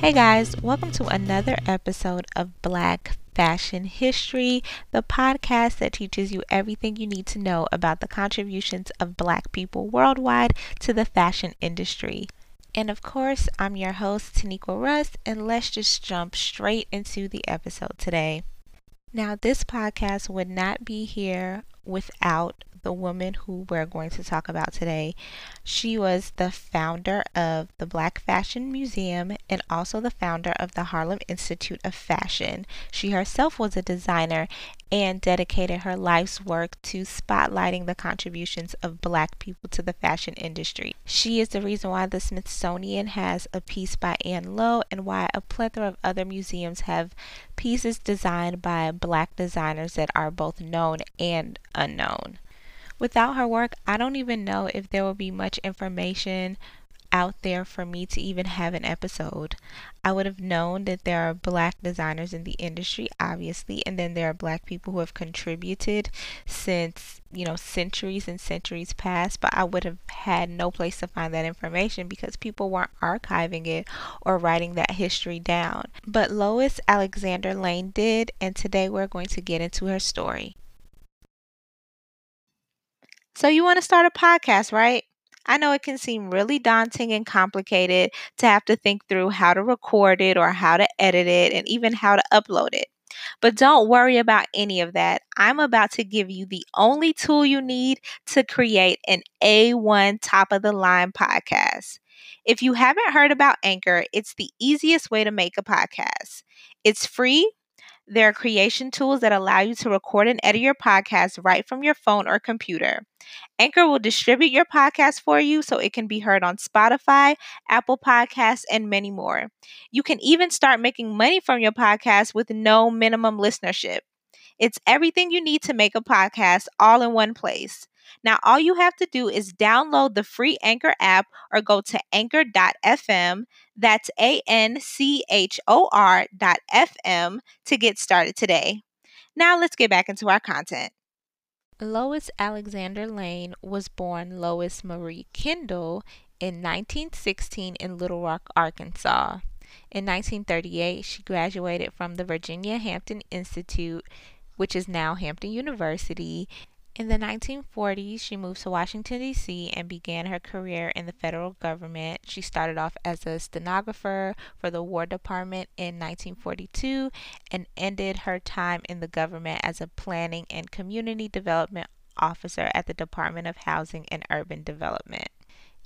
Hey guys, welcome to another episode of Black Fashion History, the podcast that teaches you everything you need to know about the contributions of Black people worldwide to the fashion industry. And of course, I'm your host, Taniqua Russ, and let's just jump straight into the episode today. Now, this podcast would not be here without the woman who we're going to talk about today. She was the founder of the Black Fashion Museum and also the founder of the Harlem Institute of Fashion. She herself was a designer and dedicated her life's work to spotlighting the contributions of black people to the fashion industry. She is the reason why the Smithsonian has a piece by Ann Lowe and why a plethora of other museums have pieces designed by black designers that are both known and unknown. Without her work, I don't even know if there will be much information out there for me to even have an episode. I would have known that there are black designers in the industry, obviously, and then there are black people who have contributed since, you know, centuries and centuries past, but I would have had no place to find that information because people weren't archiving it or writing that history down. But Lois Alexander Lane did, and today we're going to get into her story. So, you want to start a podcast, right? I know it can seem really daunting and complicated to have to think through how to record it or how to edit it and even how to upload it. But don't worry about any of that. I'm about to give you the only tool you need to create an A1 top of the line podcast. If you haven't heard about Anchor, it's the easiest way to make a podcast. It's free. There are creation tools that allow you to record and edit your podcast right from your phone or computer. Anchor will distribute your podcast for you so it can be heard on Spotify, Apple Podcasts, and many more. You can even start making money from your podcast with no minimum listenership. It's everything you need to make a podcast all in one place. Now, all you have to do is download the free Anchor app or go to anchor.fm. That's A N C H O R dot FM to get started today. Now, let's get back into our content. Lois Alexander Lane was born Lois Marie Kendall in 1916 in Little Rock, Arkansas. In 1938, she graduated from the Virginia Hampton Institute, which is now Hampton University, in the 1940s, she moved to Washington, D.C. and began her career in the federal government. She started off as a stenographer for the War Department in 1942 and ended her time in the government as a planning and community development officer at the Department of Housing and Urban Development.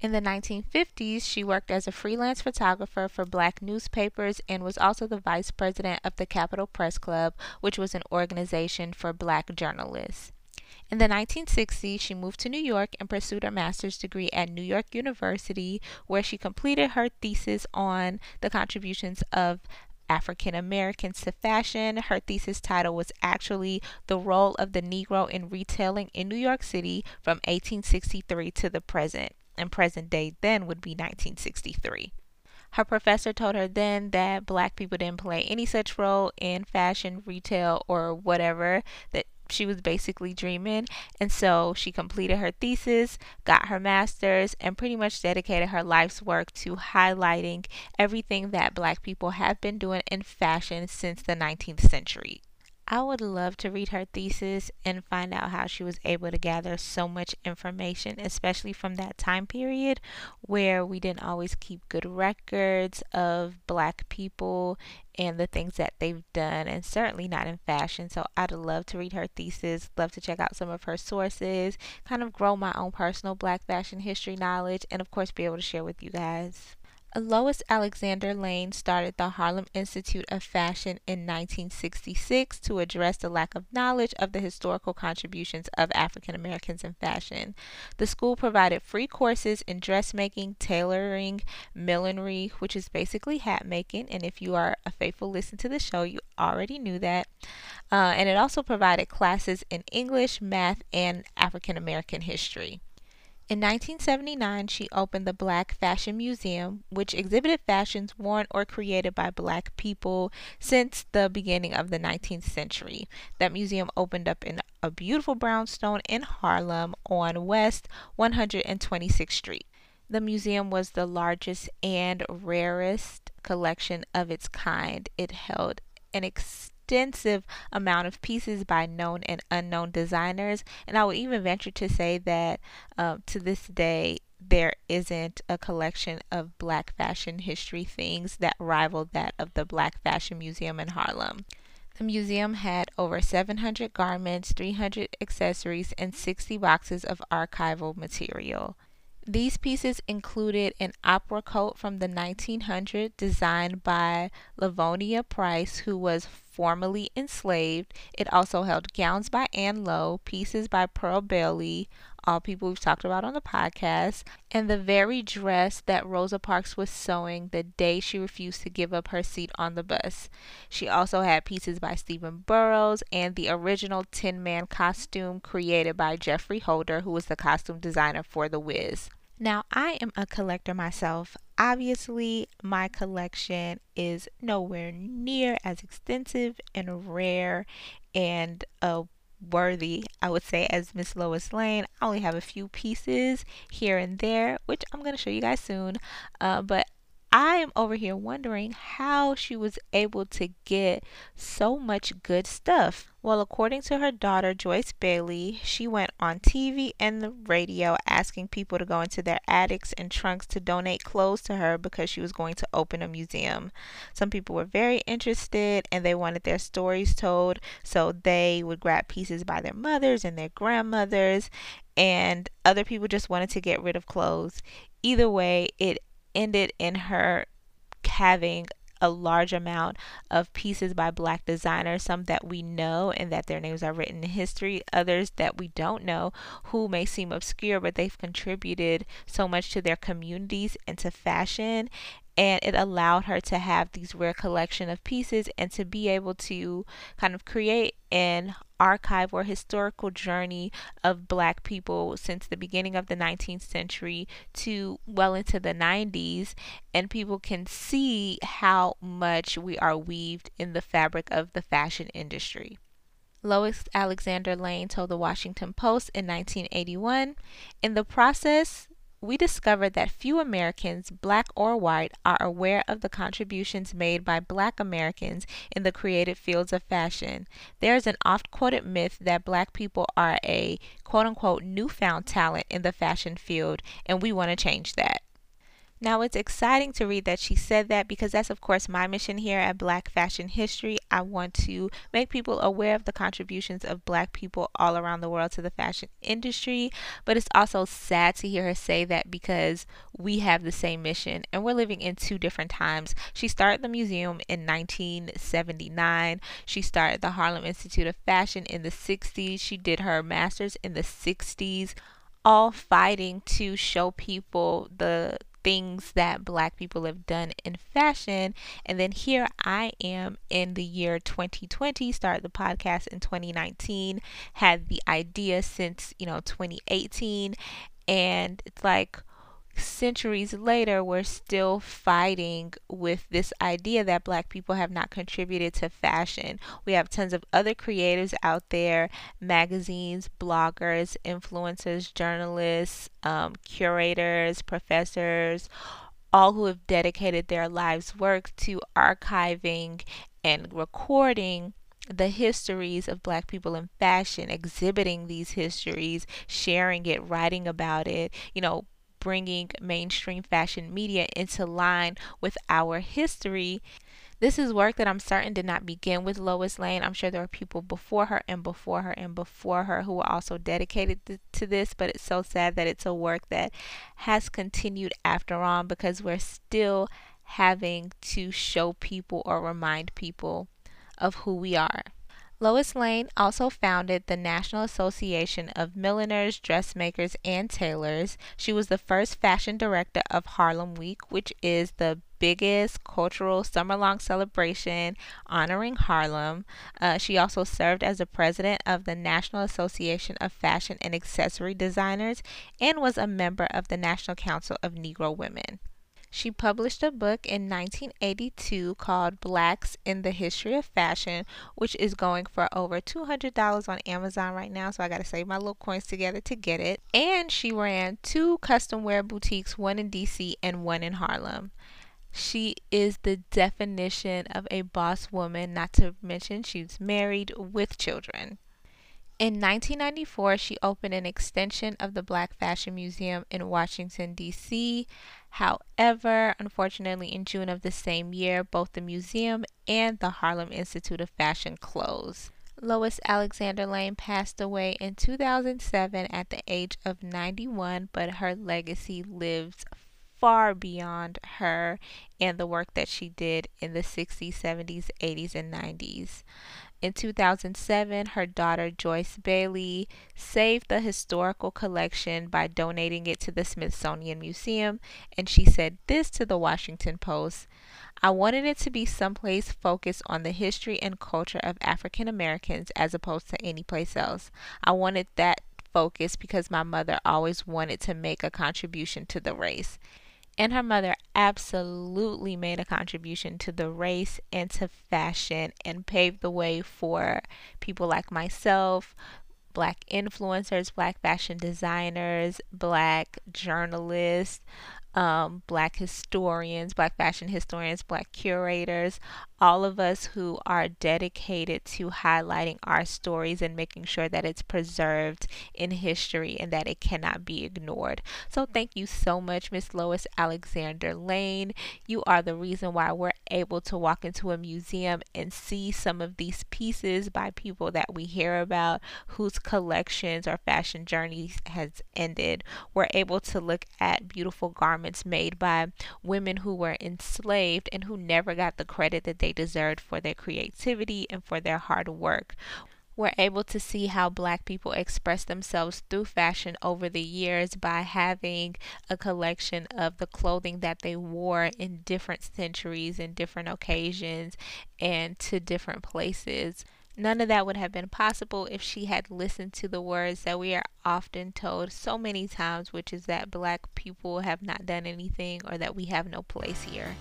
In the 1950s, she worked as a freelance photographer for black newspapers and was also the vice president of the Capital Press Club, which was an organization for black journalists. In the 1960s, she moved to New York and pursued her master's degree at New York University, where she completed her thesis on the contributions of African Americans to fashion. Her thesis title was actually The Role of the Negro in Retailing in New York City from 1863 to the present. And present day then would be 1963. Her professor told her then that black people didn't play any such role in fashion, retail, or whatever, that she was basically dreaming. And so she completed her thesis, got her master's, and pretty much dedicated her life's work to highlighting everything that black people have been doing in fashion since the 19th century. I would love to read her thesis and find out how she was able to gather so much information, especially from that time period where we didn't always keep good records of black people and the things that they've done, and certainly not in fashion. So I'd love to read her thesis, love to check out some of her sources, kind of grow my own personal black fashion history knowledge, and of course, be able to share with you guys. Lois Alexander Lane started the Harlem Institute of Fashion in 1966 to address the lack of knowledge of the historical contributions of African Americans in fashion. The school provided free courses in dressmaking, tailoring, millinery, which is basically hat making. And if you are a faithful listener to the show, you already knew that. Uh, and it also provided classes in English, math, and African American history. In 1979, she opened the Black Fashion Museum, which exhibited fashions worn or created by black people since the beginning of the 19th century. That museum opened up in a beautiful brownstone in Harlem on West 126th Street. The museum was the largest and rarest collection of its kind. It held an extensive amount of pieces by known and unknown designers, and I would even venture to say that uh, to this day, there isn't a collection of black fashion history things that rival that of the Black Fashion Museum in Harlem. The museum had over 700 garments, 300 accessories, and 60 boxes of archival material. These pieces included an opera coat from the 1900s designed by Livonia Price, who was formerly enslaved. It also held gowns by Ann Lowe, pieces by Pearl Bailey, all people we've talked about on the podcast, and the very dress that Rosa Parks was sewing the day she refused to give up her seat on the bus. She also had pieces by Stephen Burrows and the original Tin Man costume created by Geoffrey Holder, who was the costume designer for The Wiz. Now, I am a collector myself. Obviously, my collection is nowhere near as extensive and rare and uh, worthy, I would say, as Miss Lois Lane. I only have a few pieces here and there, which I'm going to show you guys soon. Uh, but I am over here wondering how she was able to get so much good stuff. Well, according to her daughter, Joyce Bailey, she went on TV and the radio asking people to go into their attics and trunks to donate clothes to her because she was going to open a museum. Some people were very interested and they wanted their stories told, so they would grab pieces by their mothers and their grandmothers, and other people just wanted to get rid of clothes. Either way, it ended in her having a large amount of pieces by black designers, some that we know and that their names are written in history, others that we don't know who may seem obscure, but they've contributed so much to their communities and to fashion. And it allowed her to have these rare collection of pieces and to be able to kind of create an archive or historical journey of black people since the beginning of the 19th century to well into the 90s and people can see how much we are weaved in the fabric of the fashion industry. Lois Alexander Lane told the Washington Post in 1981 In the process, we discovered that few Americans, black or white, are aware of the contributions made by black Americans in the creative fields of fashion. There is an oft quoted myth that black people are a quote unquote newfound talent in the fashion field, and we want to change that. Now, it's exciting to read that she said that because that's, of course, my mission here at Black Fashion History. I want to make people aware of the contributions of black people all around the world to the fashion industry. But it's also sad to hear her say that because we have the same mission and we're living in two different times. She started the museum in 1979, she started the Harlem Institute of Fashion in the 60s, she did her master's in the 60s all fighting to show people the things that black people have done in fashion. And then here I am in the year 2020, started the podcast in 2019, had the idea since, you know, 2018. And it's like, centuries later, we're still fighting with this idea that black people have not contributed to fashion. We have tons of other creatives out there magazines, bloggers, influencers, journalists, um, curators, professors. All who have dedicated their lives' work to archiving and recording the histories of black people in fashion, exhibiting these histories, sharing it, writing about it, you know, bringing mainstream fashion media into line with our history. This is work that I'm certain did not begin with Lois Lane. I'm sure there are people before her and before her and before her who were also dedicated to this, but it's so sad that it's a work that has continued after all because we're still having to show people or remind people of who we are. Lois Lane also founded the National Association of Milliners, Dressmakers, and Tailors. She was the first fashion director of Harlem Week, which is the biggest cultural summer long celebration honoring Harlem. Uh, she also served as the president of the National Association of Fashion and Accessory Designers and was a member of the National Council of Negro Women. She published a book in 1982 called Blacks in the History of Fashion, which is going for over $200 on Amazon right now. So I got to save my little coins together to get it. And she ran two custom wear boutiques, one in DC and one in Harlem. She is the definition of a boss woman, not to mention she's married with children. In 1994, she opened an extension of the Black Fashion Museum in Washington, D.C. However, unfortunately, in June of the same year, both the museum and the Harlem Institute of Fashion closed. Lois Alexander Lane passed away in 2007 at the age of 91, but her legacy lives far beyond her and the work that she did in the 60s, 70s, 80s, and 90s. In 2007, her daughter Joyce Bailey saved the historical collection by donating it to the Smithsonian Museum, and she said this to the Washington Post I wanted it to be someplace focused on the history and culture of African Americans as opposed to any place else. I wanted that focus because my mother always wanted to make a contribution to the race and her mother absolutely made a contribution to the race and to fashion and paved the way for people like myself, black influencers, black fashion designers, black journalists, um, black historians, black fashion historians, black curators, all of us who are dedicated to highlighting our stories and making sure that it's preserved in history and that it cannot be ignored. So, thank you so much, Miss Lois Alexander Lane. You are the reason why we're able to walk into a museum and see some of these pieces by people that we hear about whose collections or fashion journeys has ended. We're able to look at beautiful garments made by women who were enslaved and who never got the credit that they deserved for their creativity and for their hard work we're able to see how black people express themselves through fashion over the years by having a collection of the clothing that they wore in different centuries and different occasions and to different places. None of that would have been possible if she had listened to the words that we are often told so many times, which is that black people have not done anything or that we have no place here.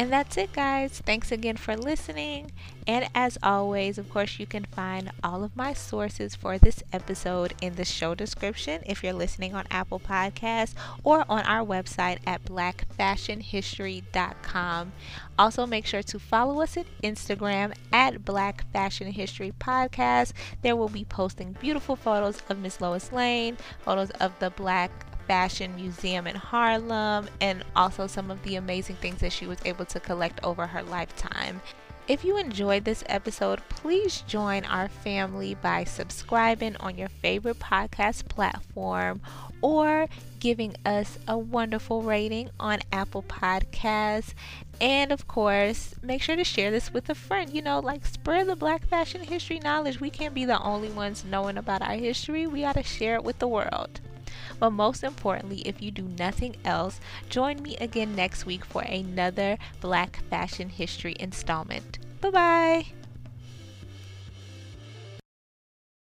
And that's it, guys. Thanks again for listening. And as always, of course, you can find all of my sources for this episode in the show description if you're listening on Apple Podcasts or on our website at blackfashionhistory.com. Also, make sure to follow us at Instagram at Black Fashion History Podcast. There will be posting beautiful photos of Miss Lois Lane, photos of the Black Fashion Museum in Harlem, and also some of the amazing things that she was able to collect over her lifetime. If you enjoyed this episode, please join our family by subscribing on your favorite podcast platform or giving us a wonderful rating on Apple Podcasts. And of course, make sure to share this with a friend. You know, like spread the black fashion history knowledge. We can't be the only ones knowing about our history, we got to share it with the world. But most importantly, if you do nothing else, join me again next week for another Black Fashion History installment. Bye bye.